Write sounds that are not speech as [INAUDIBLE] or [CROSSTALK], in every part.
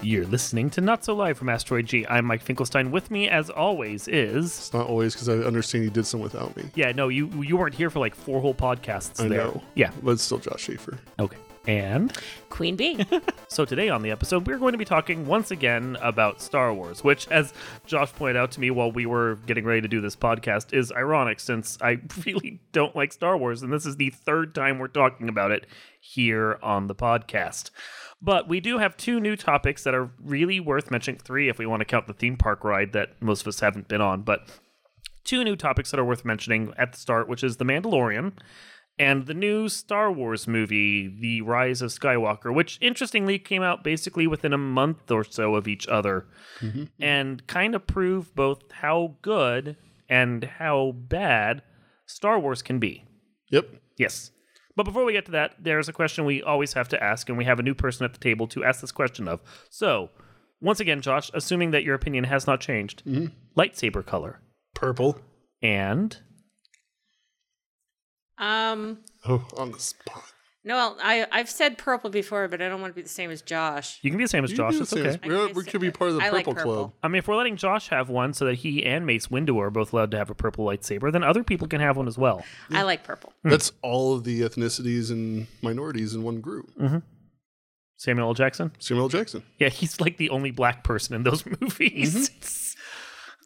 You're listening to Not So Live from Asteroid G. I'm Mike Finkelstein. With me, as always, is It's not always because I understand you did some without me. yeah. No, you you weren't here for like four whole podcasts. I there. know. Yeah. But it's still Josh Schaefer. Okay. And Queen Bee. [LAUGHS] so today on the episode, we're going to be talking once again about Star Wars, which, as Josh pointed out to me while we were getting ready to do this podcast, is ironic since I [LAUGHS] really don't like Star Wars, and this is the third time we're talking about it here on the podcast. But we do have two new topics that are really worth mentioning. Three, if we want to count the theme park ride that most of us haven't been on, but two new topics that are worth mentioning at the start, which is The Mandalorian and the new Star Wars movie, The Rise of Skywalker, which interestingly came out basically within a month or so of each other mm-hmm. and kind of prove both how good and how bad Star Wars can be. Yep. Yes. But before we get to that, there's a question we always have to ask, and we have a new person at the table to ask this question of. So, once again, Josh, assuming that your opinion has not changed, lightsaber color Purple. and um, Oh, on the spot. No, I I've said purple before, but I don't want to be the same as Josh. you can be the same as You Josh. do the It's same okay. as- we're- we could be part of the I like Purple purple. Club. I mean, if we're letting Josh have one so that he and Mace Windu are both allowed to have a purple lightsaber, then other people can have one as well. I like purple. Hmm. That's all of the ethnicities and minorities in one group. Mm-hmm. Samuel L. Jackson? Samuel L. Jackson. Yeah, he's like the only black person in those [LAUGHS] movies. It's- mm-hmm. [LAUGHS]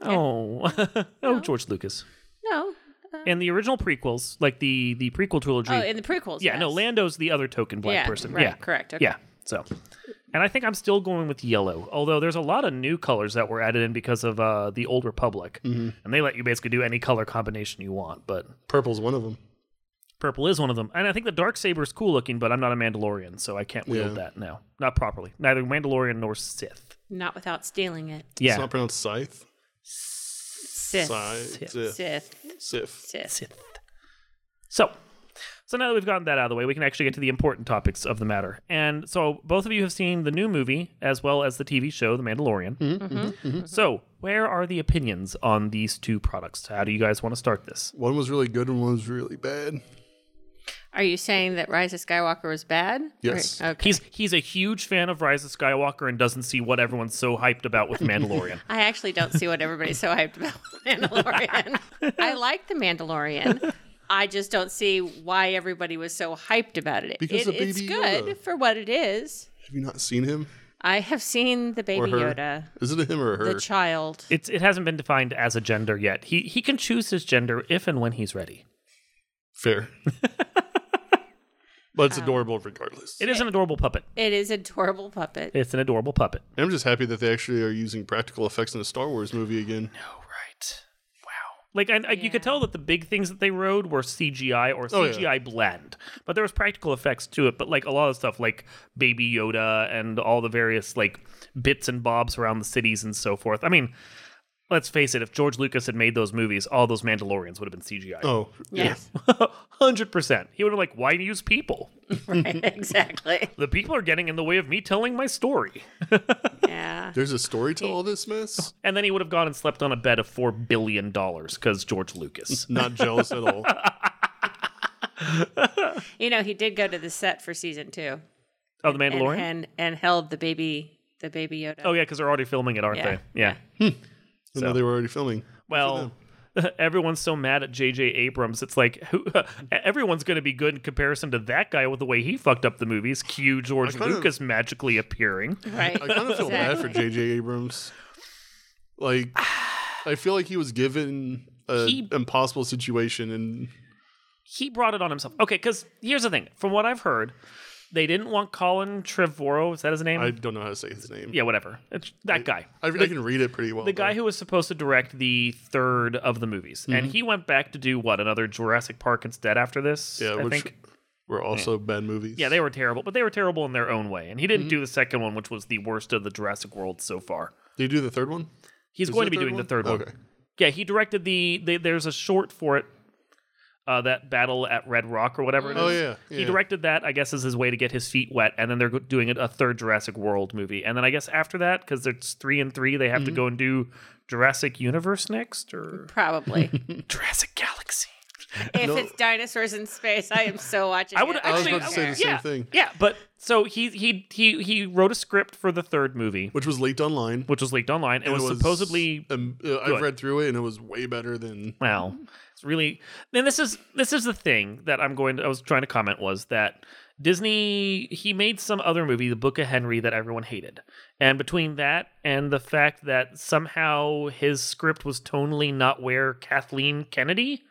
Oh, [LAUGHS] oh, George Lucas. No. And the original prequels, like the the prequel trilogy. Oh, in the prequels. yeah, no. Lando's the other token black Yeah, person. right, yeah, correct, okay. Yeah, so, and I think I'm still going with yellow. Although there's a lot of new colors that were added in because of uh, the Old Republic, and they let you basically do any color combination you want. But Purple's one of them. Purple is one of them. And I think the dark saber is cool looking, but I'm not a Mandalorian, so I can't wield Yeah. that now. Not properly. Neither Mandalorian nor Sith. Not without stealing it. Yeah. It's not pronounced scythe. Sith. Scythe. Sith. Sith. Sith. Sith. Sith. Sith. So, so now that we've gotten that out of the way, we can actually get to the important topics of the matter. And so, both of you have seen the new movie as well as the TV show, The Mandalorian. Mm-hmm, mm-hmm. Mm-hmm, mm-hmm. So, where are the opinions on these two products? How do you guys want to start this? One was really good and one was really bad. Are you saying that Rise of Skywalker was bad? Yes. Right, Okay. He's he's a huge fan of Rise of Skywalker and doesn't see what everyone's so hyped about with Mandalorian. [LAUGHS] I actually don't see what everybody's so hyped about with [LAUGHS] Mandalorian. I like the Mandalorian. I just don't see why everybody was so hyped about it. Because It- it's good Yoda. for what it is. Have you not seen him? I have seen the Or baby? Yoda, Is it a him or a her? the child. It's it hasn't been defined as a gender yet. He he can choose his gender if and when he's ready. Fair. [LAUGHS] but it's um, adorable regardless. It is an adorable puppet. It is an adorable puppet. It's an adorable puppet. I'm just happy that they actually are using practical effects in a Star Wars movie again. No, right. Wow. Like I, I, you could tell that the big things that they rode were CGI or Oh, yeah. CGI blend, but there was practical effects to it. But like a lot of stuff, like Baby Yoda and all the various like bits and bobs around the cities and so forth. I mean, let's face it. If George Lucas had made those movies, all those Mandalorians would have been CGI. Oh, Yes, [LAUGHS] Hundred percent. He would have been like, why use people? [LAUGHS] right, exactly. [LAUGHS] The people are getting in the way of me telling my story. Yeah. There's a story to all this mess. And then he would have gone and slept on a bed of four billion dollars because George Lucas. Not jealous at all. You know, he did go to the set for season two. Oh, the Mandalorian. and and held the baby the baby Yoda. oh yeah, because they're already filming it, aren't Yeah, they? Yeah. Hmm. I know they were already filming. Well, [LAUGHS] everyone's so mad at J.J. Abrams. It's like who, [LAUGHS] everyone's going to be good in comparison to that guy with the way he fucked up the movies. Cue George kind of- Lucas magically appearing. right. I kind of feel bad for Exactly. J.J. [LAUGHS] Abrams. Like, I feel like he was given an impossible situation, and He brought it on himself. Okay, because here's the thing. From what I've heard, they didn't want Colin Trevorrow. Is that his name? I don't know how to say his name. yeah, whatever. It's that guy. I, I can read it pretty well. the guy though. who was supposed to direct the third of the movies, and Mm-hmm. he went back to do what another Jurassic Park instead after this. yeah, I which think. were also bad movies. Yeah, they were terrible, but they were terrible in their own way. And he didn't Mm-hmm. do the second one, which was the worst of the Jurassic World so far. Did you do the third one? He's Is going to be doing the one? third one. Okay. Yeah, he directed the, the there's a short for it, uh, that battle at Red Rock or whatever it is. Oh, yeah, He directed that, I guess, as his way to get his feet wet, and then they're doing a third Jurassic World movie, and then I guess after that, because it's three and three, they have to Mm-hmm. go and do Jurassic Universe next or Probably. [LAUGHS] Jurassic Galaxy. If No. it's dinosaurs in space, I am so watching. I would it. I was actually about to say the same yeah, thing. Yeah, but so he he he he wrote a script for the third movie, Which was leaked online. which was leaked online, and, and was, it supposedly Um, uh. I've read through it, and it was way better than. well. It's really then this is this is the thing that I'm going to I was trying to comment was that Disney he made some other movie, The Book of Henry, that everyone hated, and between that and the fact that somehow his script was tonally not where Kathleen Kennedy,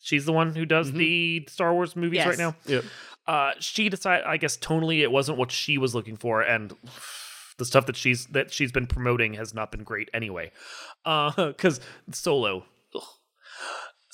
she's the one who does Mhm. the Star Wars movies Yes. right now. Yep. uh, she decided i guess tonally it wasn't what she was looking for and the stuff that she's that she's been promoting has not been great anyway uh [LAUGHS] because solo ugh.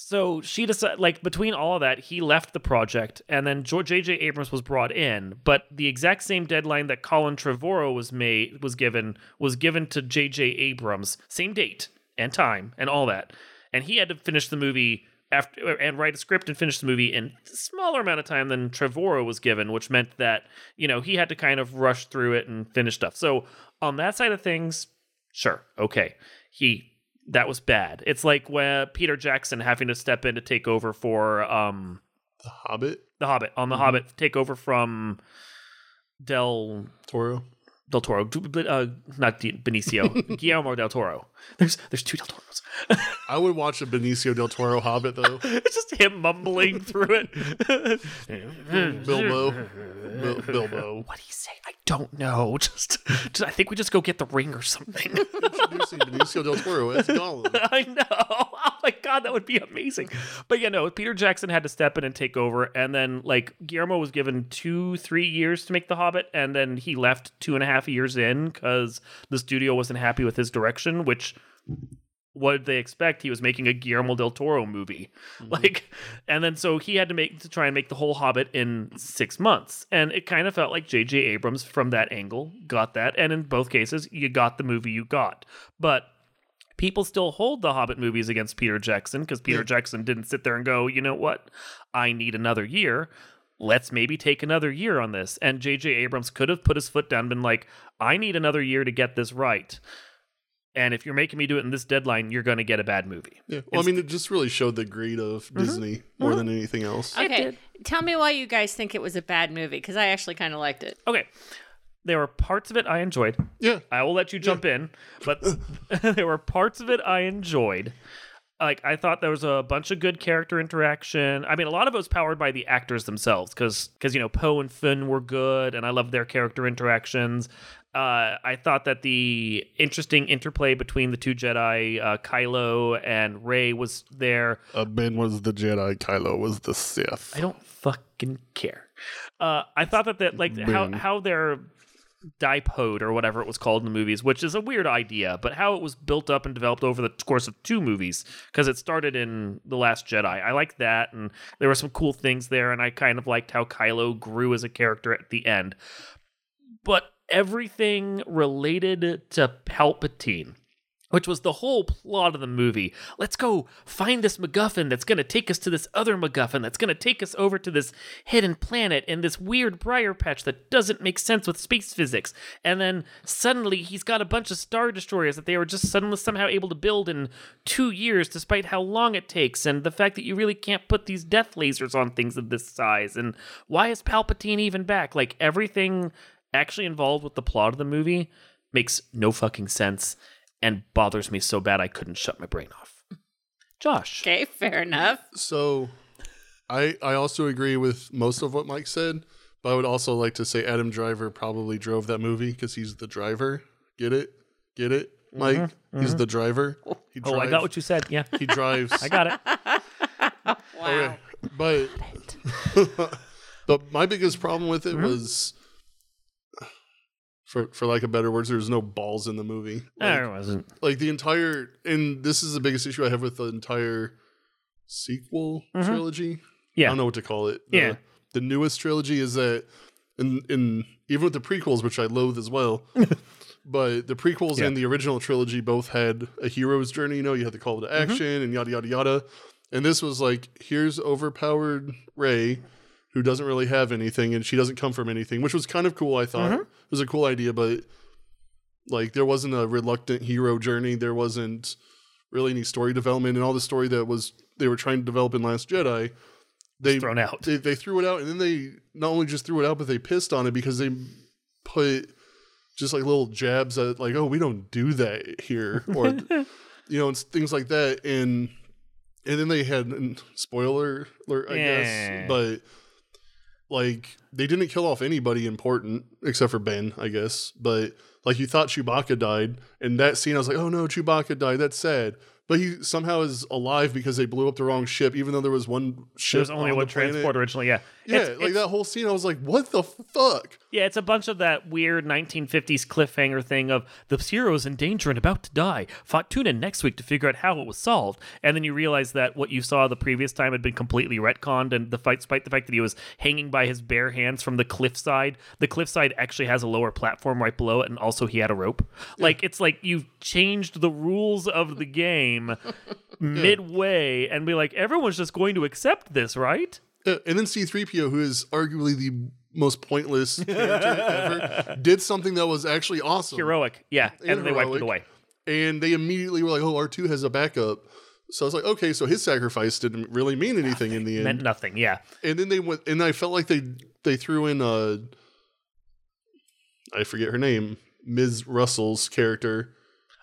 So she decided like between all of that he left the project and then jj abrams was brought in but the exact same deadline that colin trevorrow was made was given was given to jj abrams same date and time and all that and he had to finish the movie after and write a script and finish the movie in a smaller amount of time than Trevorrow was given, which meant that you know he had to kind of rush through it and finish stuff. So on that side of things, sure, okay, he that was bad. It's like when Peter Jackson having to step in to take over for um The Hobbit, the Hobbit on the Mhm. Hobbit, take over from Del Toro. Del Toro, uh, not Benicio, [LAUGHS] Guillermo del Toro. There's there's two Del Toros. [LAUGHS] I would watch a Benicio del Toro Hobbit though. it's [LAUGHS] just him mumbling through it. Bilbo. Bil- Bilbo. What do you say? I don't know. Just, just, I think we just go get the ring or something. Introducing Benicio del Toro as Gollum. I know. My god, that would be amazing. But you know, Peter Jackson had to step in and take over, and then like Guillermo was given two, three years to make The Hobbit, and then he left two and a half years in because the studio wasn't happy with his direction. Which, what did they expect? He was making a Guillermo del Toro movie, mm-hmm. like, and then so he had to make to try and make the whole Hobbit in six months, and it kind of felt like J.J. Abrams from that angle got that, and in both cases, you got the movie you got, but people still hold the Hobbit movies against Peter Jackson because Peter Yeah. Jackson didn't sit there and go, you know what, I need another year. Let's maybe take another year on this. And J.J. Abrams could have put his foot down and been like, I need another year to get this right. And if you're making me do it in this deadline, you're going to get a bad movie. Yeah. Well, I mean, it just really showed the greed of mm-hmm. Disney more mm-hmm. than anything else. Okay, tell me why you guys think it was a bad movie because I actually kind of liked it. Okay. There were parts of it I enjoyed. Yeah. I will let you jump in, but [LAUGHS] there were parts of it I enjoyed. Like I thought there was a bunch of good character interaction. I mean, a lot of it was powered by the actors themselves, because because you know Poe and Finn were good, and I loved their character interactions. Uh, I thought that the interesting interplay between the two Jedi, uh, Kylo and Rey, was there. Uh, ben was the Jedi, Kylo was the Sith. I don't fucking care. Uh, I thought that that like how Boom. how their dipode or whatever it was called in the movies, which is a weird idea, but how it was built up and developed over the course of two movies because it started in the Last Jedi. I liked that, and there were some cool things there, and I kind of liked how Kylo grew as a character at the end. But everything related to Palpatine which was the whole plot of the movie. Let's go find this MacGuffin that's going to take us to this other MacGuffin that's going to take us over to this hidden planet in this weird briar patch that doesn't make sense with space physics. And then suddenly he's got a bunch of Star Destroyers that they were just suddenly somehow able to build in two years, despite how long it takes, and the fact that you really can't put these death lasers on things of this size. And why is Palpatine even back? Like everything actually involved with the plot of the movie makes no fucking sense and bothers me so bad I couldn't shut my brain off. Josh. Okay, fair enough. So, I I also agree with most of what Mike said, but I would also like to say Adam Driver probably drove that movie because he's the driver. Get it? Get it, mm-hmm, Mike? He's mm-hmm. the driver. Oh, he drives, Oh, I got what you said. Yeah, he drives. [LAUGHS] I got it. [LAUGHS] Wow. Okay, but [LAUGHS] but my biggest problem with it mm-hmm. was, for for lack of better words, there's no balls in the movie. Like, There wasn't. like the entire and this is the biggest issue I have with the entire sequel Mhm. trilogy. I don't know what to call it. The, Yeah. The newest trilogy is that in in even with the prequels, which I loathe as well. [LAUGHS] but the prequels Yeah. and the original trilogy both had a hero's journey, you know, you had the call to Mm-hmm. action and yada yada yada. And this was like, here's overpowered Rey who doesn't really have anything and she doesn't come from anything, which was kind of cool, I thought. Mhm. It was a cool idea, but like there wasn't a reluctant hero journey. There wasn't really any story development and all the story that was they were trying to develop in Last Jedi. They thrown out. They, they threw it out, and then they not only just threw it out, but they pissed on it because they put just like little jabs at like, oh, we don't do that here, or [LAUGHS] you know, and things like that, and and then they had spoiler alert, I Yeah. guess, but like they didn't kill off anybody important except for Ben, I guess. But like you thought Chewbacca died, and that scene I was like, oh no, Chewbacca died. That's sad. But he somehow is alive because they blew up the wrong ship, even though there was one ship. There's only on one the transport originally. Yeah, Yeah, It's- like it's- that whole scene, I was like, what the fuck? Yeah, it's a bunch of that weird 1950s cliffhanger thing of the hero is in danger and about to die. Fought tune in next week to figure out how it was solved, and then you realize that what you saw the previous time had been completely retconned, and the fight, despite the fact that he was hanging by his bare hands from the cliffside, the cliffside actually has a lower platform right below it, and also he had a rope. Like it's like you've changed the rules of the game [LAUGHS] midway, and be like, everyone's just going to accept this, right? Yeah, and then C3PO, who is arguably the most pointless [LAUGHS] character ever, did something that was actually awesome. Heroic, yeah, and, And they wiped it away. And they immediately were like, oh, R2 has a backup. So I was like, okay, so his sacrifice didn't really mean anything in the end. Meant nothing, yeah. and then they went, and I felt like they they threw in uh, I forget her name, Ms. Russell's character,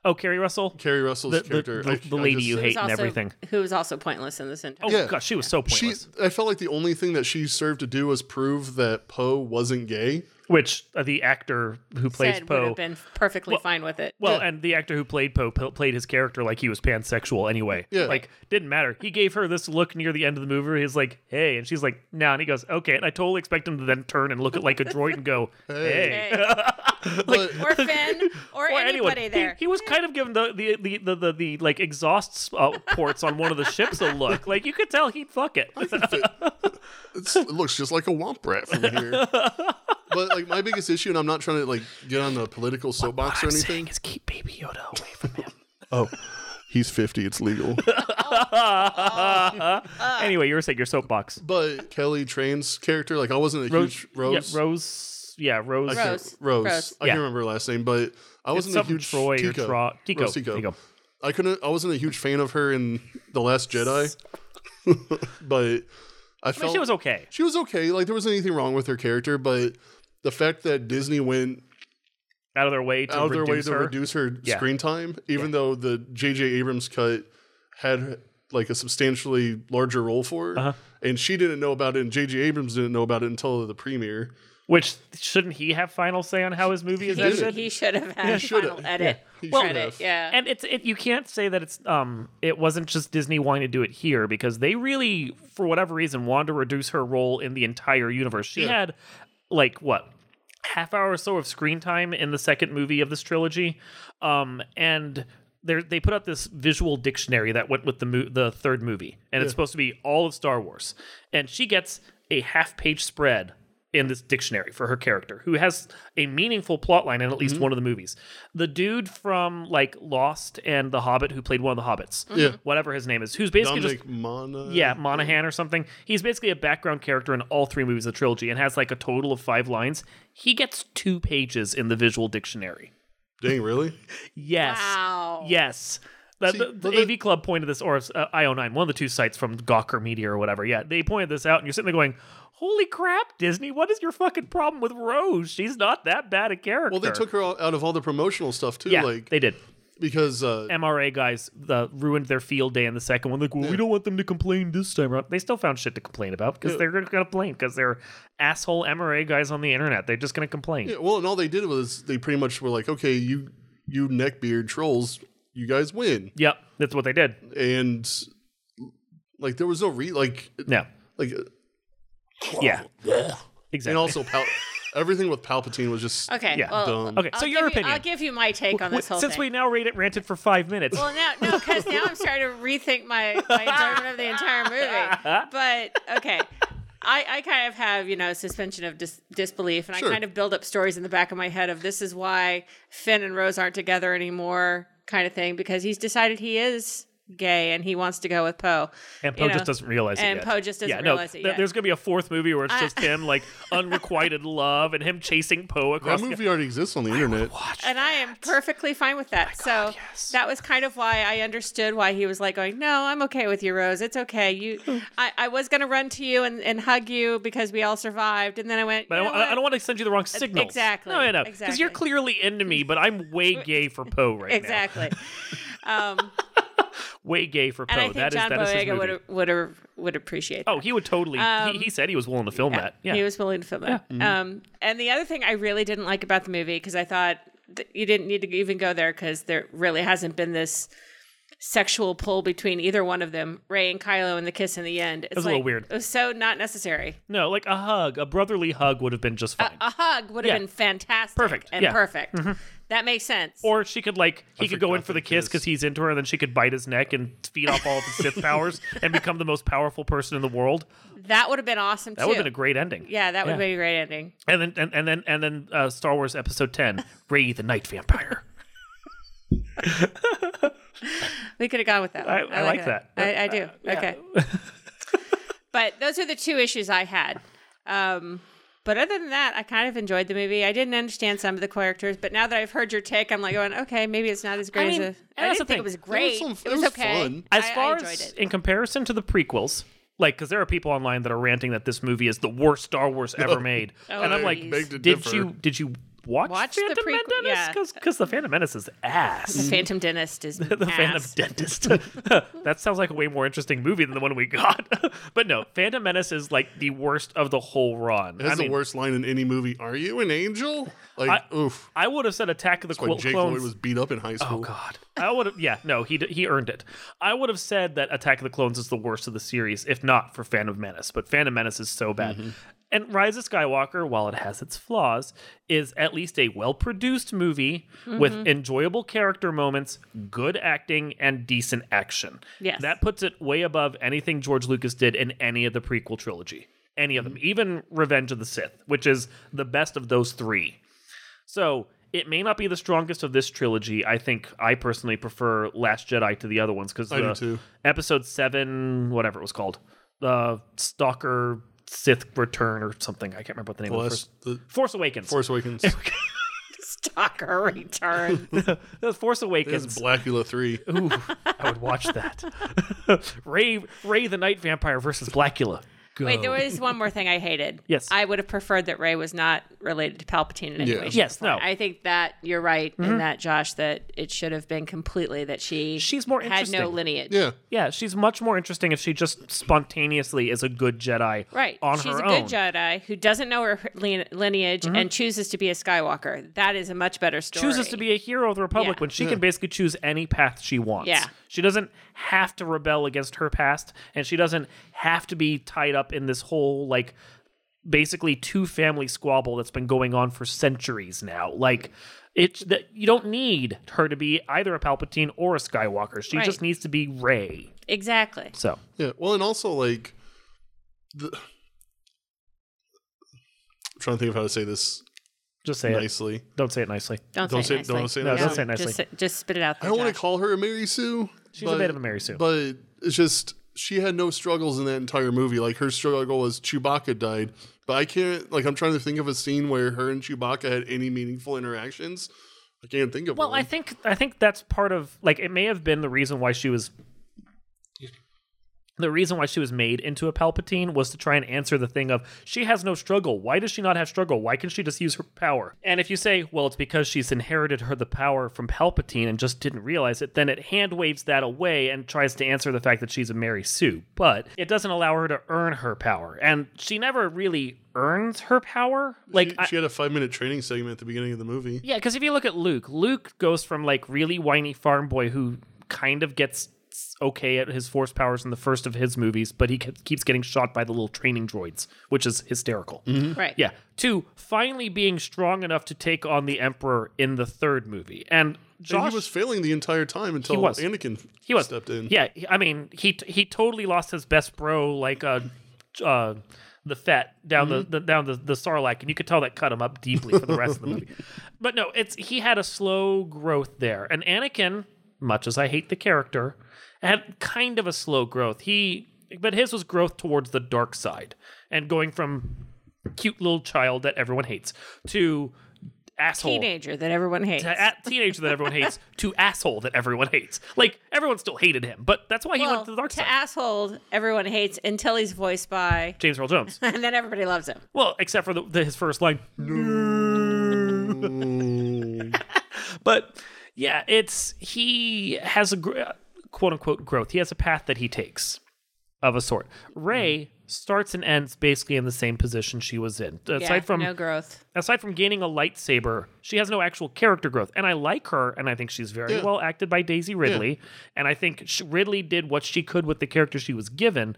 Oh, Keri Russell, Keri Russell's the, the, character, the, I- the I lady just- you hate was and everything. Who was also pointless in this entire. Oh Yeah. gosh, she was so She, pointless. I felt like the only thing that she served to do was prove that Poe wasn't gay. Which uh, the actor who plays Said would have been perfectly fine with it. well, Yeah. and the actor who played Poe p- played his character like he was pansexual anyway. Yeah. like didn't matter. He gave her this look near the end of the movie. He's like, "Hey," and she's like, "No," and he goes, "Okay," and I totally expect him to then turn and look at like a droid and go, [LAUGHS] "Hey." Hey. [LAUGHS] But or Finn, [LAUGHS] or, Or anybody He- there. He, was kind of giving the the the the, the, the like exhaust uh, ports on one of the ships a look. Like you could tell he'd fuck it. it's, it looks just like a womp rat from here. But like my biggest issue, and I'm not trying to like get on the political soapbox or anything. is keep Baby Yoda away from him. [LAUGHS] Oh, he's 50. It's legal. [LAUGHS] [LAUGHS] anyway, you were saying your soapbox. but Kelly Tran's character, like I wasn't a huge Rose. Yeah, Rose. Yeah, Rose. I can't- Rose. Rose. Rose. I Yeah. can't remember her last name, but I wasn't a huge Troy or Tico. Tro- Tico. Rose Tico. Tico. I couldn't. I wasn't a huge fan of her in the Last Jedi, but I I felt mean, she was okay. she was okay. Like there wasn't anything wrong with her character, but the fact that Disney went Out of their way to out of their way reduce to her. reduce her Yeah. screen time, even though the J.J. Abrams cut had like a substantially larger role for her, Uh-huh. and she didn't know about it, and J.J. Abrams didn't know about it until the premiere. Which shouldn't he have final say on how his movie is He he, edited? he should have had should final have. edit He Well, should credit. have. Yeah. And it's it you can't say that it's um it wasn't just Disney wanting to do it here because they really for whatever reason wanted to reduce her role in the entire universe. She Yeah. had like what half hour or so of screen time in the second movie of this trilogy. Um and they they put out this visual dictionary that went with the mo- the third movie and it's supposed to be all of Star Wars. And she gets a half page spread in this dictionary for her character, who has a meaningful plot line in at Mm-hmm. least one of the movies. The dude from like Lost and The Hobbit, who played one of the Hobbits, Yeah. whatever his name is, who's basically Dominic just Mana. yeah Monaghan or something. He's basically a background character in all three movies of the trilogy and has like a total of five lines. He gets two pages in the visual dictionary. Dang, really? [LAUGHS] Yes, Wow. yes. The, See, the, but the AV Club pointed this, or uh, IO9, one of the two sites from Gawker Media or whatever. Yeah, they pointed this out, and you're sitting there going, "Holy crap, Disney! What is your fucking problem with Rose? She's not that bad a character." Well, they took her out of all the promotional stuff too, yeah, like they did. because uh, MRA guys uh, ruined their field day in the second one. Like, well, we don't want them to complain this time around. They still found shit to complain about because Yeah. they're going to complain because they're asshole MRA guys on the internet. They're just going to complain. yeah, well, and all they did was they pretty much were like, okay, you you neckbeard trolls, you guys win, Yep, that's what they did. and like there was no re like Yeah, like yeah, and exactly. And also Pal- everything with Palpatine was just Okay. Yeah. Well, Dumb. okay, I'll so give your you- opinion. I'll give you my take on this whole Since thing. we now rate it ranted for five minutes. Well, now, no, because now I'm starting to rethink my, my enjoyment of the entire movie. [LAUGHS] But okay, I, I kind of have you know suspension of dis- disbelief, and Sure. I kind of build up stories in the back of my head of this is why Finn and Rose aren't together anymore, kind of thing, because he's decided he is gay and he wants to go with Poe. And Poe you know, just doesn't realize it and. Poe just doesn't yeah, no, realize it th- yet. There's gonna be a fourth movie where it's just him like [LAUGHS] unrequited love and him chasing Poe across. That the- movie already exists on the internet. and I am perfectly fine with that. so yes. that was kind of why I understood why he was like going, "No, I'm okay with you, Rose. It's okay. You, [SIGHS] I, I was gonna run to you and, and hug you because we all survived, and then I went, But I you don't, know I don't want to send you the wrong signals. exactly, No, I know. Because you're clearly into me, but I'm way [LAUGHS] gay for Poe right now. exactly." [LAUGHS] um, now. [LAUGHS] Way gay for Poe. think John that is his Boyega would would have would appreciate. Oh, he would totally. he, he said he was willing to film that. Yeah. He was willing to film that. Um, and the other thing I really didn't like about the movie because I thought that you didn't need to even go there because there really hasn't been this sexual pull between either one of them, Rey and Kylo, and the kiss in the end. It's was a little weird. It was so not necessary. no, like a hug, a brotherly hug would have been just fine. A hug would have Yeah. been fantastic, Perfect, and yeah. Mm-hmm. Perfect. That makes sense. or she could like he could go in for the the kiss kiss. because he's into her, and then she could bite his neck and feed off all of his Sith [LAUGHS] powers and become the most powerful person in the world. that would have been awesome That too. would have been a great ending. yeah, that would Yeah. have been a great ending. And then and, and then and then uh, Star Wars Episode Ten, [LAUGHS] Rey the Night Vampire. [LAUGHS] We could have gone with that. I- one. I like that. Uh, I, I do. Okay. but those are the two issues I had. Um, but other than that, I kind of enjoyed the movie. I didn't understand some of the characters, but now that I've heard your take, I'm like going, okay, maybe it's not as great mean, as a. and I that's didn't the think thing. it was There was great. some- it it was, was okay. fun. As I- I far as it. in comparison to the prequels, like because there are people online that are ranting that this movie is the worst Star Wars ever [LAUGHS] made, oh, and I'm Oh, like, geez. Beg to did differ. you did you watch, Watch the Phantom prequel- Menace? yeah. Because the Phantom Menace is ass. the Phantom Dentist is [LAUGHS] the Phantom. Dentist. [LAUGHS] that sounds like a way more interesting movie than the one we got. [LAUGHS] but no, Phantom Menace is like the worst of the whole run. It has I mean, the worst line in any movie. Are you an angel? Like, oof. I would have said Attack of the When Clo- Jake Clones. Lloyd was beat up in high oh, school. Oh God! I would have. Yeah, no, he he earned it. I would have said that Attack of the Clones is the worst of the series, if not for Phantom Menace. But Phantom Menace is so bad. Mm-hmm. And Rise of Skywalker, while it has its flaws, is at least a well-produced movie with mm-hmm. enjoyable character moments, good acting, and decent action. Yes. that puts it way above anything George Lucas did in any of the prequel trilogy. Any of them, mm-hmm. even Revenge of the Sith, which is the best of those three. So it may not be the strongest of this trilogy. I think I personally prefer Last Jedi to the other ones because I do too. episode seven, whatever it was called, the Stalker Sith Return or something. I can't remember what the name of the Plus, first. the Force Awakens. Force Awakens. [LAUGHS] Stalker return. [LAUGHS] the Force It's Awakens. Blackula 3. Ooh, I would watch that. [LAUGHS] Rey, Rey the Night Vampire versus Blackula. Go. Wait, there was one more thing I hated. Yes. I would have preferred that Rey was not related to Palpatine in any Yeah. way. shape, Yes, no. Mm-hmm. I think that you're right in that, Josh, that it should have been completely that she She's more had no lineage. Yeah. Yeah, she's much more interesting if she just spontaneously is a good Jedi Right. on She's her a own. good Jedi who doesn't know her line- lineage and chooses to be a Skywalker. That is a much better story. chooses to be a hero of the Republic Yeah. when she can basically choose any path she wants. Yeah. She doesn't have to rebel against her past, and she doesn't have to be tied up in this whole, like, basically two family squabble that's been going on for centuries now. Like, it's that you don't need her to be either a Palpatine or a Skywalker. She Right. just needs to be Rey. Exactly. So, Yeah. Well, and also, like, the. I'm trying to think of how to say this just say it. nicely. Don't say it nicely. Don't, Don't say, say- it don't nicely. say it No, nicely. don't say it nicely. Just, just spit it out I don't want to call her a Mary Sue. She's a bit of a Mary Sue. But it's just she had no struggles in that entire movie. Like her struggle was Chewbacca died, but I can't. Like I'm trying to think of a scene where her and Chewbacca had any meaningful interactions. I can't think of Well, one. I think I think that's part of like it may have been the reason why she was the reason why she was made into a Palpatine was to try and answer the thing of she has no struggle. Why does she not have struggle? Why can she just use her power? And if you say, well, it's because she's inherited her the power from Palpatine and just didn't realize it, then it hand waves that away and tries to answer the fact that she's a Mary Sue. But it doesn't allow her to earn her power, and she never really earns her power. Like she, I- she had a five minute training segment at the beginning of the movie. yeah, because if you look at Luke, Luke goes from like really whiny farm boy who kind of gets okay at his force powers in the first of his movies, but he ke- keeps getting shot by the little training droids, which is hysterical. Right. Yeah, to finally being strong enough to take on the Emperor in the third movie, and And he was failing the entire time until was. Anakin he was stepped in. Yeah, I mean, he he totally lost his best bro, like uh, uh the Fett down Mm-hmm. the, the down the the Sarlacc, and you could tell that cut him up deeply for the rest of the [LAUGHS] movie. But no, it's he had a slow growth there, and Anakin, much as I hate the character. had kind of a slow growth. He, but his was growth towards the dark side and going from cute little child that everyone hates to asshole Teenager that everyone hates. to a- teenager that everyone hates [LAUGHS] to asshole that everyone hates. Like everyone still hated him, but that's why he well, went to the dark to side. asshole everyone hates until he's voiced by, James Earl Jones. [LAUGHS] and then everybody loves him. Well, except for the, the, his first line. Mm. [LAUGHS] But yeah, it's he has a gr- uh, quote unquote growth. He has a path that he takes of a sort. Rey mm-hmm. starts and ends basically in the same position she was in. Aside yeah, from no growth. aside from gaining a lightsaber, she has no actual character growth. And I like her, and I think she's very Yeah. well acted by Daisy Ridley. And I think sh Ridley did what she could with the character she was given.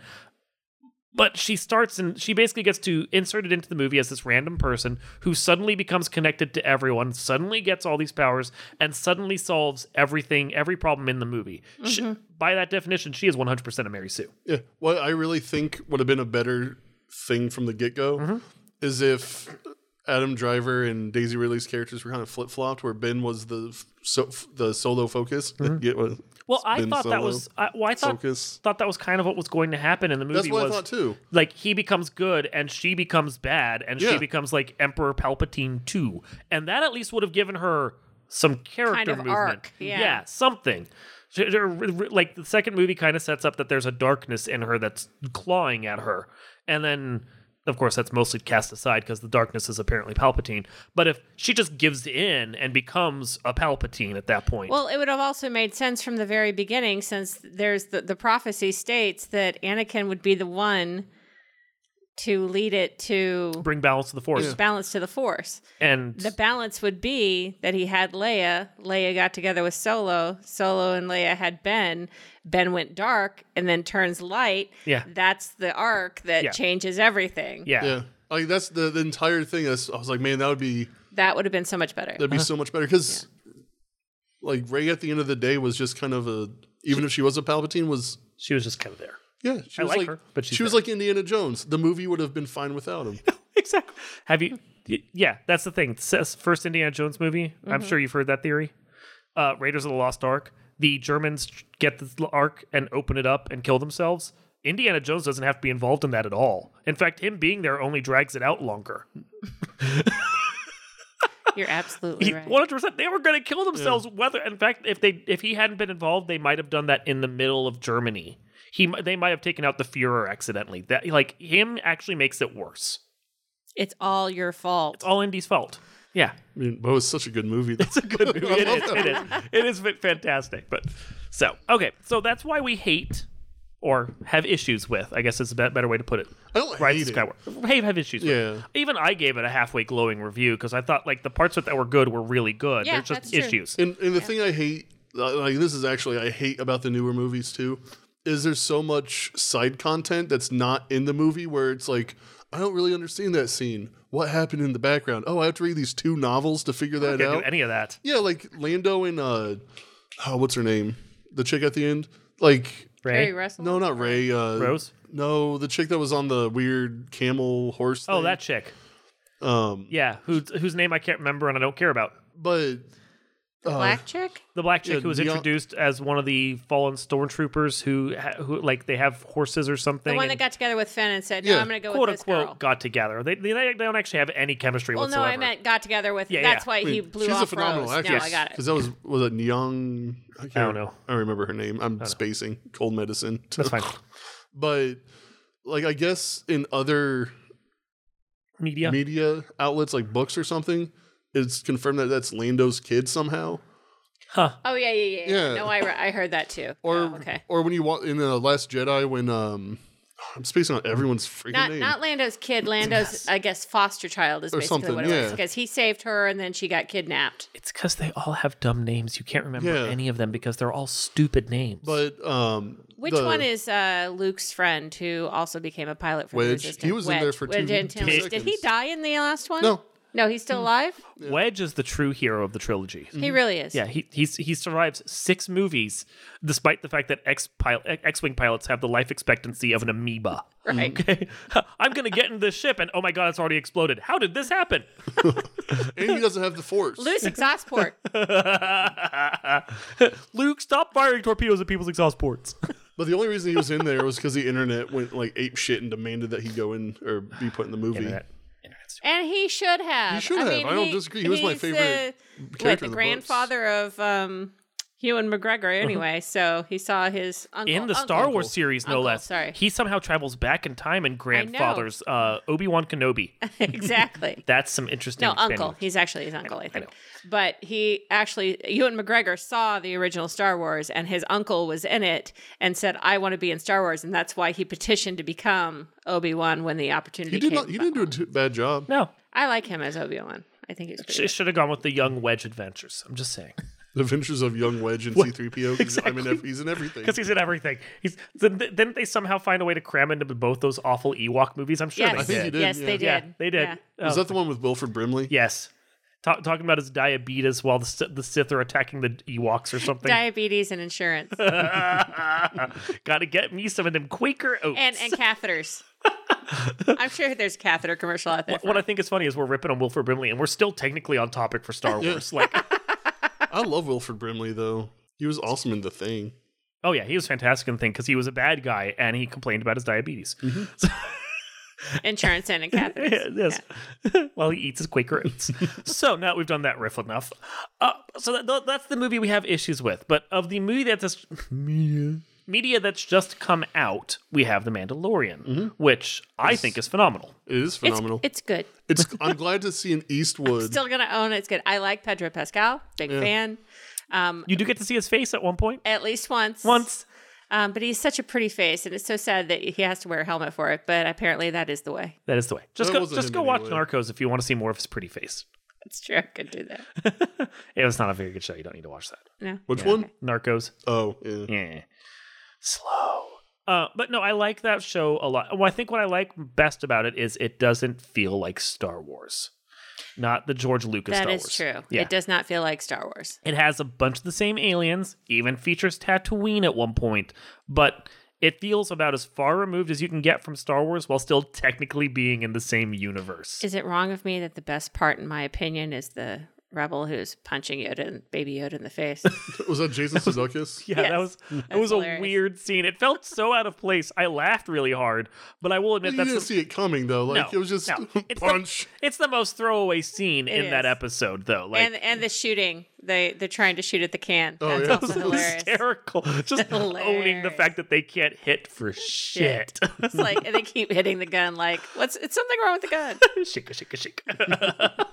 But she starts and she basically gets to insert it into the movie as this random person who suddenly becomes connected to everyone, suddenly gets all these powers, and suddenly solves everything, every problem in the movie. She, by that definition, she is 100% a Mary Sue. Yeah. What I really think would have been a better thing from the get go Mm-hmm. is if Adam Driver and Daisy Ridley's characters were kind of flip flopped, where Ben was the so the solo focus. Mm-hmm. Well, I Ben thought that Solo was I, well, I thought focus. thought that was kind of what was going to happen in the movie. That's what was, I thought too. like he becomes good and she becomes bad and she Yeah. becomes like Emperor Palpatine too. And that at least would have given her some character of movement. arc, yeah. something. She- she- Like the second movie kind of sets up that there's a darkness in her that's clawing at her. And then of course that's mostly cast aside because the darkness is apparently Palpatine. But if she just gives in and becomes a Palpatine at that point. Well, it would have also made sense from the very beginning, since there's the, the prophecy states that Anakin would be the one to lead it to bring balance to the force. balance to the Force. And The balance would be that he had Leia. Leia got together with Solo. Solo and Leia had Ben. Ben went dark and then turns light. Yeah. That's the arc that Yeah. changes everything. yeah. Yeah. Like that's the, the entire thing. That's, I was like, man, that would be That would have been so much better. that'd be uh-huh. so much better because, like, Rey at the end of the day was just kind of a even if she was a Palpatine was She was just kind of there. Yeah she I was like like her, but she's she was there. like Indiana Jones. The movie would have been fine without him. [LAUGHS] exactly. Have you? Yeah, that's the thing. First Indiana Jones movie. I'm Mm-hmm. sure you've heard that theory. Uh, Raiders of the Lost Ark. The Germans get the Ark and open it up and kill themselves. Indiana Jones doesn't have to be involved in that at all. In fact, him being there only drags it out longer. [LAUGHS] You're absolutely right. One hundred percent. They were going to kill themselves. Whether, in fact, if they if he hadn't been involved, they might have done that in the middle of Germany. He they might have taken out the Führer accidentally. That like him actually makes it worse. It's all your fault. It's all Indy's fault. Yeah. I mean, but it was such a good movie. It's a good [LAUGHS] movie. It is. It is. It is fa- fantastic. But so okay, so that's why we hate or have issues with. I guess is a better way to put it. I don't Rise hate of it. Skywalker. Have have issues. With. Yeah. Even I gave it a halfway glowing review because I thought like the parts that were good were really good. Yeah, There's just that's true. issues. And and the thing I hate, uh, like this is actually I hate about the newer movies too, is there's so much side content that's not in the movie where it's like I don't really understand that scene. What happened in the background? Oh, I have to read these two novels to figure that Can't do out. any of that. yeah, like Lando and uh, oh, what's her name? The chick at the end, like Harry Ray. Russell. no, not Ray. Uh, Rose? No, the chick that was on the weird camel horse. Oh, thing. that chick. Um, Yeah, whose whose name I can't remember and I don't care about. but The uh, black chick. The black chick Yeah, who was Dion- introduced as one of the fallen stormtroopers who ha- who like they have horses or something. The one and that got together with Finn and said, "No, Yeah, I'm going to go quote with this unquote girl." got together. They, they they don't actually have any chemistry Well, no, whatsoever. I meant got together with. Yeah, that's yeah. why I mean, he blew she's off a phenomenal Rose. actress. No, I got it. Because that was was it Young? I, can't, don't know. I don't remember her name. I'm spacing. Cold medicine. That's fine. [LAUGHS] but like I guess in other Media. media outlets like books or something, it's confirmed that that's Lando's kid somehow. Huh. Oh yeah, yeah, yeah. Yeah. No, I, re- I heard that too. Or Oh, okay. or when you walk in the Last Jedi when um I'm spacing on everyone's freaking Not name. not Lando's kid. Lando's I guess foster child is Or basically something, what it was because he saved her and then she got kidnapped. It's because they all have dumb names. You can't remember Yeah. any of them because they're all stupid names. but um Which the- one is uh, Luke's friend who also became a pilot for the Resistance? He was in there for Wedge two- Antilles. two Did he die in the last one? No. No, he's still hmm. alive. Wedge is the true hero of the trilogy. He hmm. really is. Yeah, he he's, he survives six movies, despite the fact that X pilot, X-wing pilots have the life expectancy of an amoeba. Right. Hmm. Okay, [LAUGHS] I'm gonna get in this ship, and oh my god, it's already exploded. How did this happen? [LAUGHS] And he doesn't have the force. Loose [LAUGHS] exhaust port. Luke, stop firing torpedoes at people's exhaust ports. But the only reason he was in there was because the internet went like ape shit and demanded that he go in or be put in the movie. Internet. And he should have. He should have. I don't disagree. He was my favorite The, what, character the grandfather of um, Ewan McGregor, [LAUGHS] anyway. so he saw his uncle. In the uncle. Star Wars series, no Uncle, less, sorry. he somehow travels back in time and grandfathers uh, Obi Wan Kenobi. [LAUGHS] exactly. [LAUGHS] That's some interesting. No, uncle. expanding. He's actually his uncle, I think. know. But he actually, Ewan McGregor saw the original Star Wars, and his uncle was in it, and said, "I want to be in Star Wars," and that's why he petitioned to become Obi Wan when the opportunity He did came. not. He didn't do a bad job. No, I like him as Obi Wan. I think he's pretty. Sh- should have gone with the young Wedge adventures. I'm just saying. The Adventures of Young Wedge and C-3PO. 'cause I'm in. ev- He's in everything. Because he's in everything. He's then- didn't they somehow find a way to cram into both those awful Ewok movies? I'm sure yes, they I think did. he did, yes, yeah. they did. Yeah, they did. Yeah. Oh, Was that the one with Wilford Brimley? yes. Ta- talking about his diabetes while the, Sith- the Sith are attacking the Ewoks or something. Diabetes and insurance, [LAUGHS] Got to get me some of them Quaker oats. and and catheters. [LAUGHS] I'm sure there's a catheter commercial out there. what I think is funny is we're ripping on Wilford Brimley, and we're still technically on topic for Star Wars. Like, [LAUGHS] I love Wilford Brimley though. He was awesome in the thing. oh yeah, he was fantastic in the thing because he was a bad guy and he complained about his diabetes. [LAUGHS] Insurance and in catheters. [LAUGHS] yes. [LAUGHS] While he eats his Quaker oats. so now we've done that riff enough. Uh, so that, that's the movie we have issues with. But of the movie that's just media, media that's just come out, we have The Mandalorian, which I think is phenomenal. It is phenomenal. it's good. It's. [LAUGHS] I'm glad to see an Eastwood. Still gonna own it. It's good. I like Pedro Pascal. Big fan. Um, You do get to see his face at one point. at least once. Once. Um, but he's such a pretty face, and it's so sad that he has to wear a helmet for it. But apparently, that is the way. That is the way. Just That go, just him go watch anyway. Narcos if you want to see more of his pretty face. That's true. I could do that. [LAUGHS] It was not a very good show. You don't need to watch that. No. Which one? Narcos. Oh, yeah. Yeah. Slow. Uh, but no, I like that show a lot. Well, I think what I like best about it is it doesn't feel like Star Wars, not the George Lucas That Star is Wars. true. Yeah. It does not feel like Star Wars. It has a bunch of the same aliens, even features Tatooine at one point, but it feels about as far removed as you can get from Star Wars while still technically being in the same universe. Is it wrong of me that the best part, in my opinion, is the rebel who's punching Yoda and Baby Yoda in the face? [LAUGHS] [LAUGHS] Was that Jason Sudeikis? [LAUGHS] yeah, that was that That's was a weird scene. It felt so out of place. I laughed really hard, but I will admit you that's didn't the, see it coming though. Like No, it was just no. It's the- punch. It's the most throwaway scene in that episode, though. Like, and and the shooting, they they're trying to shoot at the can. Oh, That's yeah. also hilarious. hysterical. Just owning the fact that they can't hit for shit. It's like and they keep hitting the gun. Like what's? It's something wrong with the gun. shika, shika, shika.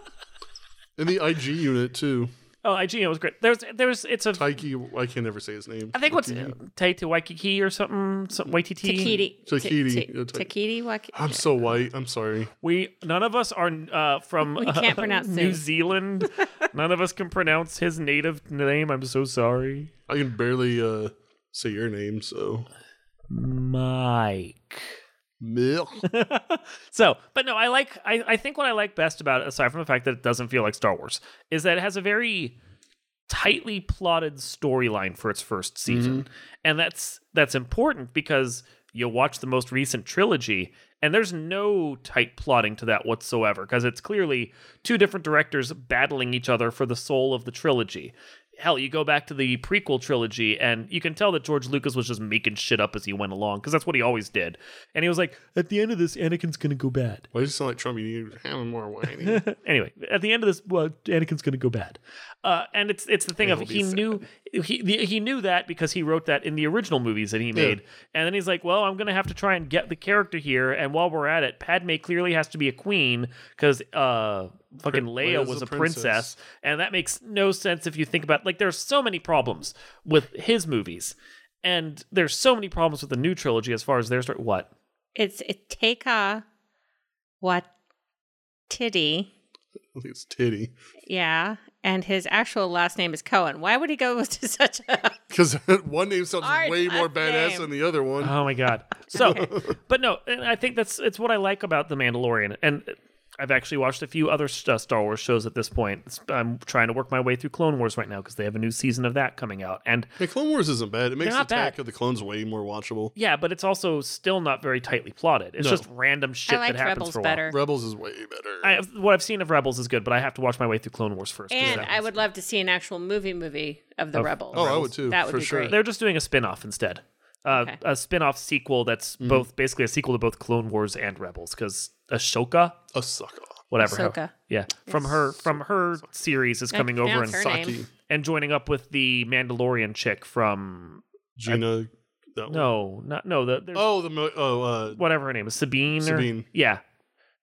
And the IG unit too. oh, IGN was great. There's, there's, it's a. Taiki, I can never say his name. I think what's Waititi. Taito Waikiki or something. Some Waititi. Takiti. Takiti. Ta- Takiti. What? I'm so white. I'm sorry. We none of us are uh, from We can't pronounce New things. Zealand. [LAUGHS] none of us can pronounce his native name. I'm so sorry. I can barely uh, say your name. So Mike. [LAUGHS] So, but no, I like. I, I think what I like best about it, aside from the fact that it doesn't feel like Star Wars, is that it has a very tightly plotted storyline for its first season, mm-hmm. and that's that's important because you'll watch the most recent trilogy, and there's no tight plotting to that whatsoever because it's clearly two different directors battling each other for the soul of the trilogy. Hell, you go back to the prequel trilogy, and you can tell that George Lucas was just making shit up as he went along because that's what he always did. And he was like, "At the end of this, Anakin's gonna go bad." Why does it sound like Trump? You need to have more whiny. [LAUGHS] anyway, at the end of this, well, Anakin's going to go bad, uh, and it's it's the thing of It'll be he sad. knew he the, he knew that because he wrote that in the original movies that he made, and then he's like, well, I'm going to have to try and get the character here, and while we're at it, Padme clearly has to be a queen because uh, fucking Leia Leia's was a a princess. princess. and that makes no sense if you think about like there's so many problems with his movies, and there's so many problems with the new trilogy as far as their story. What? It's it Taika Waititi. I think it's [LAUGHS] titty. Yeah, and his actual last name is Cohen. Why would he go [LAUGHS] to such a? [LAUGHS] Because one name sounds Hard way more badass name. than the other one. Oh my god. So, but no, and I think that's it's what I like about the Mandalorian, and I've actually watched a few other uh, Star Wars shows at this point. It's- I'm trying to work my way through Clone Wars right now because they have a new season of that coming out. And Hey, Clone Wars isn't bad. It makes not Attack bad. of the Clones way more watchable. yeah, but it's also still not very tightly plotted. It's No. just random shit I liked that happens Rebels for a while. better. Rebels is way better. I, what I've seen of Rebels is good, but I have to watch my way through Clone Wars first. And I would love to see an actual movie movie of the Of- Rebels. oh, I would too. That would for be sure. great. They're just doing a spin-off instead. Uh, Okay. A spin-off sequel that's Mm-hmm. both basically a sequel to both Clone Wars and Rebels because Ashoka, Ahsoka. whatever, how- Ahsoka. yeah, from her from her series is coming over and pronounce her name. Saki. and joining up with the Mandalorian chick from Gina. that one. no, not no, the there's, Oh, the mo- oh uh, whatever her name is, Sabine. or- Sabine. yeah,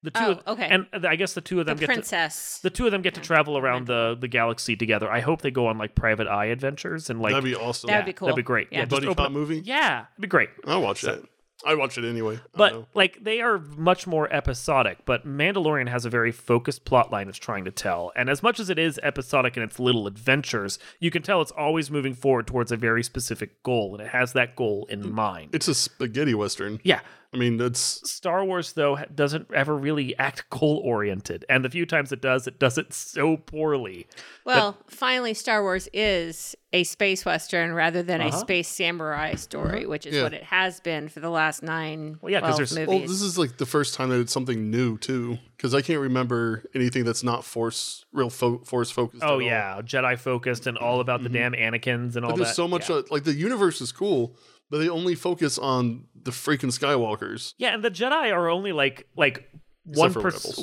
the two. Oh, of, okay. And I guess the two of The them get to, princess. the two of them get to travel around the the galaxy together. I hope they go on like private eye adventures and like that'd be awesome. That'd be cool. That'd be great. Yeah. Yeah, just Buddy open cop up- movie. Yeah, it'd be great. I'll watch that. I watch it anyway. But like they are much more episodic. But Mandalorian has a very focused plot line it's trying to tell, and as much as it is episodic in its little adventures, you can tell it's always moving forward towards a very specific goal, and it has that goal in mind. it's a spaghetti western. yeah. I mean, it's Star Wars though doesn't ever really act goal oriented, and the few times it does, it does it so poorly. Well, finally, Star Wars is a space western rather than a Uh-huh. space samurai story, which is Yeah. what it has been for the last nine, Well, yeah, 'cause 12 there's- movies. well, this is like the first time that it's something new too. Because I can't remember anything that's not force real fo- force focused. at Oh all. yeah, Jedi focused and all about the damn Anakin's and all Like, there's that. so much. Yeah. uh, like the universe is cool, but they only focus on the freaking Skywalkers. Yeah, and the Jedi are only like like one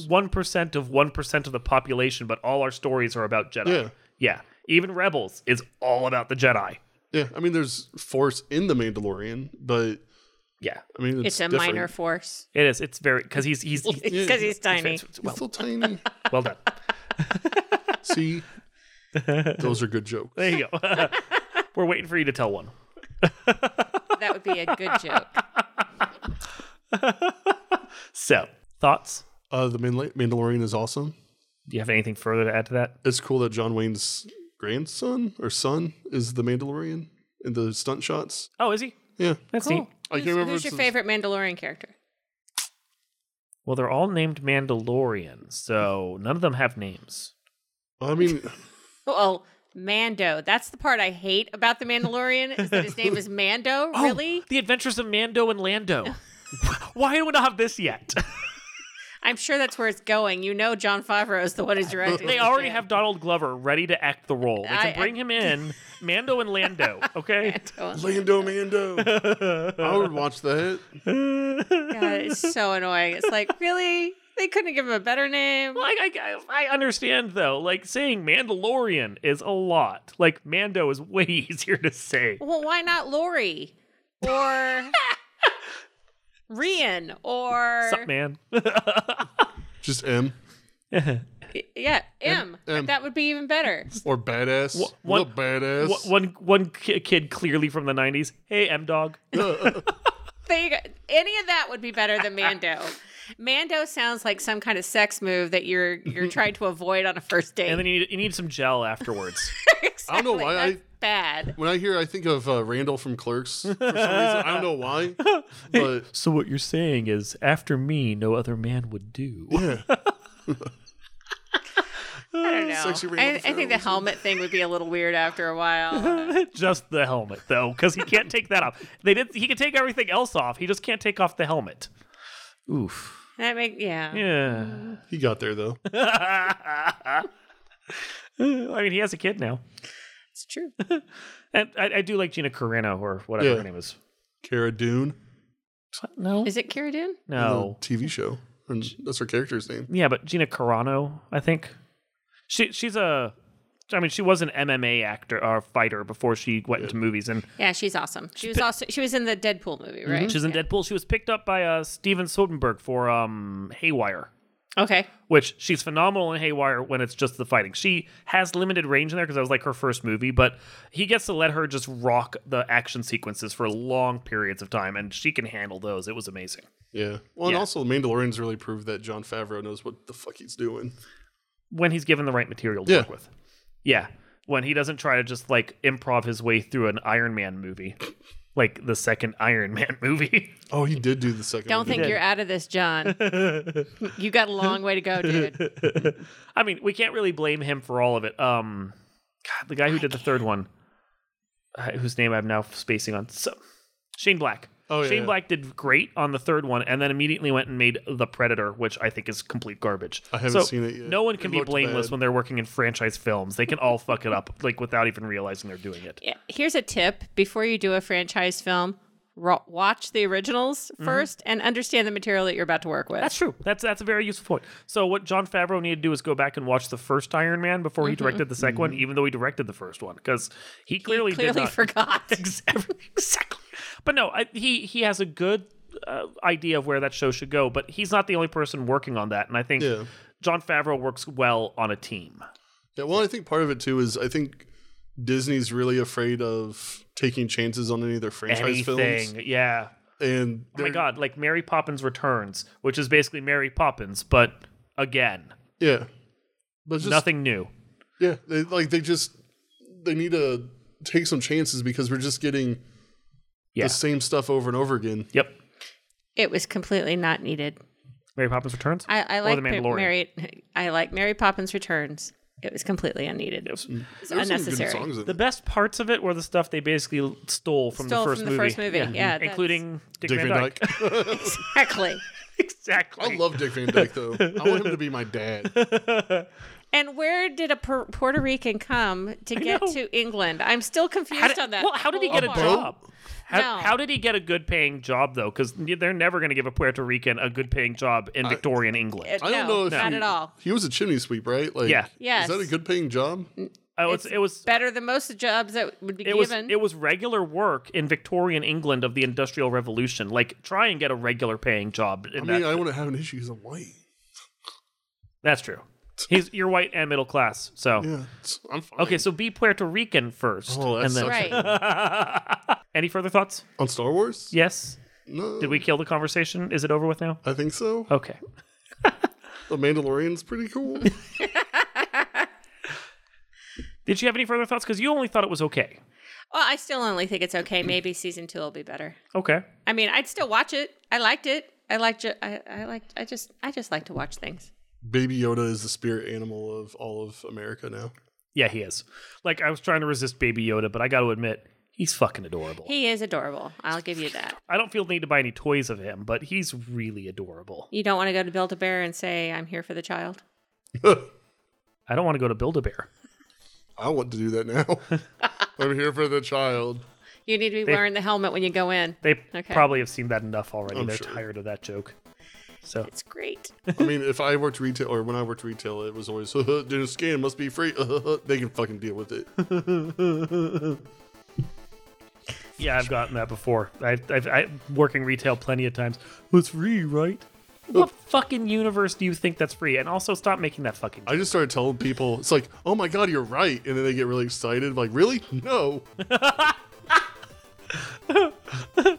one percent of one percent of the population, but all our stories are about Jedi. Yeah. yeah. Even Rebels is all about the Jedi. Yeah, I mean, there's force in the Mandalorian, but Yeah, I mean, it's, it's a different. minor force it is. It's very [LAUGHS] because he's he's, he's because he's tiny. it's- it's- He's well, still tiny. [LAUGHS] well done. [LAUGHS] See, those are good jokes. There you go. We're waiting for you to tell one. That would be a good joke. [LAUGHS] So thoughts? Uh, the Mandalorian is awesome. Do you have anything further to add to that? It's cool that John Wayne's grandson or son is the Mandalorian in the stunt shots. Oh, is he? Yeah, That's Cool. neat. I Who's, can't remember. who's your it's- favorite Mandalorian character? Well, they're all named Mandalorian, so none of them have names. I mean, [LAUGHS] Well, Mando. That's the part I hate about the Mandalorian is that his name is Mando. [LAUGHS] Oh, Really? the Adventures of Mando and Lando. [LAUGHS] Why do we not have this yet? [LAUGHS] I'm sure that's where it's going. You know, Jon Favreau is the one who's directing. They already have Donald Glover ready to act the role. They I- can bring him in, Mando and Lando. Okay. Lando Mando. I would watch that. God, it's so annoying. It's like, really? They couldn't give him a better name. Well, I, I, I understand though. Like saying Mandalorian is a lot. Like Mando is way [LAUGHS] easier to say. Well, why not Lori or [LAUGHS] Rian or Sup, man? [LAUGHS] Just M yeah M? M. That would be even better. or badass. Wha- What, one- badass? one one ki- kid clearly from the '90s. Hey, M Dog. There you go. Any of that would be better than Mando. Mando sounds like some kind of sex move that you're you're trying to avoid on a first date. And then you need, you need some gel afterwards. [LAUGHS] exactly. I don't know why I- That's bad. when I hear, I think of uh, Randall from Clerks. For some reason, I don't know why, [LAUGHS] but so what you're saying is, after me, no other man would do. yeah. [LAUGHS] I don't know. I, I think the helmet thing would be a little weird after a while. just the helmet, though, because he can't take that off. They did. He can take everything else off. He just can't take off the helmet. Oof. that make yeah. Yeah. He got there though. [LAUGHS] I mean, he has a kid now, It's true. [LAUGHS] and I, I do like Gina Carano or whatever Yeah. her name is. Cara Dune, No, Is it Cara Dune? no. the TV show, and that's her character's name. Yeah, but Gina Carano, I think she she's a. I mean, she was an MMA actor or fighter before she went into movies, and Yeah, she's awesome. She was also she was in the Deadpool movie, right? she's in Deadpool. She was picked up by uh, Steven Soderbergh for um, Haywire. Okay. which she's phenomenal in Haywire when it's just the fighting. She has limited range in there because that was like her first movie, but he gets to let her just rock the action sequences for long periods of time, and she can handle those. It was amazing. Yeah. Well, and Yeah. also Mandalorian's really proved that Jon Favreau knows what the fuck he's doing. When he's given the right material to Yeah. work with. Yeah. When he doesn't try to just like improv his way through an Iron Man movie. like the second [LAUGHS] Iron Man movie. Oh, he did do the second. Don't one. think you're out of this, John. [LAUGHS] you got a long way to go, dude. [LAUGHS] I mean, we can't really blame him for all of it. Um, God, the guy who did the third one, uh, whose name I'm now spacing on, so, Shane Black. Oh, yeah, Shane yeah. Black did great on the third one, and then immediately went and made The Predator, which I think is complete garbage. I haven't So, seen it yet. No one It can be blameless bad. when they're working in franchise films. They can all fuck it up, like without even realizing they're doing it. Yeah, Here's a tip before you do a franchise film, ro- watch the originals first and understand the material that you're about to work with. That's true. That's that's a very useful point. So what Jon Favreau needed to do is go back and watch the first Iron Man before he directed the 2nd one, even though he directed the first one, because he clearly, Mm-hmm. He clearly did not. [LAUGHS] forgot. [LAUGHS] exactly. exactly. But no, I, he he has a good uh, idea of where that show should go. But he's not the only person working on that, and I think Yeah. Jon Favreau works well on a team. Yeah, well, I think part of it too is I think Disney's really afraid of taking chances on any of their franchise films, Anything, yeah. and Oh my god, like Mary Poppins Returns, which is basically Mary Poppins, but again, yeah, but just nothing new. Yeah, they like they just they need to take some chances because we're just getting Yeah. the same stuff over and over again. Yep. It was completely not needed. Mary Poppins Returns. I, I Or like The Mandalorian. Mary. I like Mary Poppins Returns. It was completely unneeded. Mm. It was There's some good unnecessary. songs in The it. best parts of it were the stuff they basically stole from Stole the first from the movie. first movie, yeah, mm-hmm. that's- including Dick, Dick Van Van Dyke. Dyke. [LAUGHS] Exactly. [LAUGHS] exactly. I love Dick Van Dyke though. I want him to be my dad. [LAUGHS] And where did a Pu- Puerto Rican come to get know. to England? I'm still confused How did, on that. well, how did he whole get a part. job? How, No. how did he get a good paying job though? Because they're never going to give a Puerto Rican a good paying job in Victorian England. It- I don't no, know if not he, at all. He was a chimney sweep, right? Like, Yeah. Yes. Is that a good paying job? Oh, it's, it was Better than most of the jobs that would be it was given. it was regular work in Victorian England of the Industrial Revolution. Like try and get a regular paying job. In I mean, that. I wouldn't have an issue because I'm white. That's true. He's you're white and middle class, so Yeah, I'm fine. okay. So be Puerto Rican first, Oh, that and then sucks. right. [LAUGHS] any further thoughts? On Star Wars? Yes. No. Did we kill the conversation? Is it over with now? I think so. Okay. [LAUGHS] The Mandalorian's pretty cool. [LAUGHS] Did you have any further thoughts? Because you only thought it was okay. well, I still only think it's okay. Maybe season two will be better. Okay. I mean, I'd still watch it. I liked it. I liked. Ju- I, I liked. I just. I just like to watch things. Baby Yoda is the spirit animal of all of America now. Yeah, he is. Like I was trying to resist Baby Yoda, but I got to admit, he's fucking adorable. He is adorable. I'll give you that. I don't feel the need to buy any toys of him, but he's really adorable. You don't want to go to Build a Bear and say, "I'm here for the child." [LAUGHS] I don't want to go to Build a Bear. I want to do that now. [LAUGHS] I'm here for the child. You need to be wearing the helmet when you go in. They Okay. probably have seen that enough already. I'm They're sure. tired of that joke. So It's great. I mean, if I worked retail or when I worked retail, it was always [LAUGHS] didn't scan must be free. [LAUGHS] they can fucking deal with it. [LAUGHS] yeah, I've gotten that before. I've, I've I working retail plenty of times. Well, it's free, right? What fucking universe do you think that's free? And also, stop making that fucking. I just started telling people, it's like, oh my god, you're right, and then they get really excited. Like, really? No.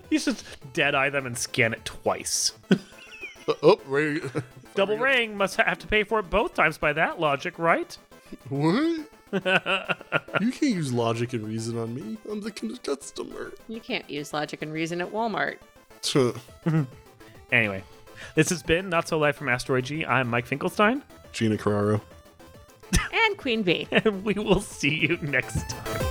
you should dead eye them and scan it twice. Oh, wait. [LAUGHS] Double ring must have to pay for it both times by that logic, right? what? [LAUGHS] you can't use logic and reason on me. I'm the c- customer. You can't use logic and reason at Walmart. [LAUGHS] Anyway, this has been Not So Live from Asteroid G. I'm Mike Finkelstein, Gina Carraro. And Queen Bee. and we will see you next time.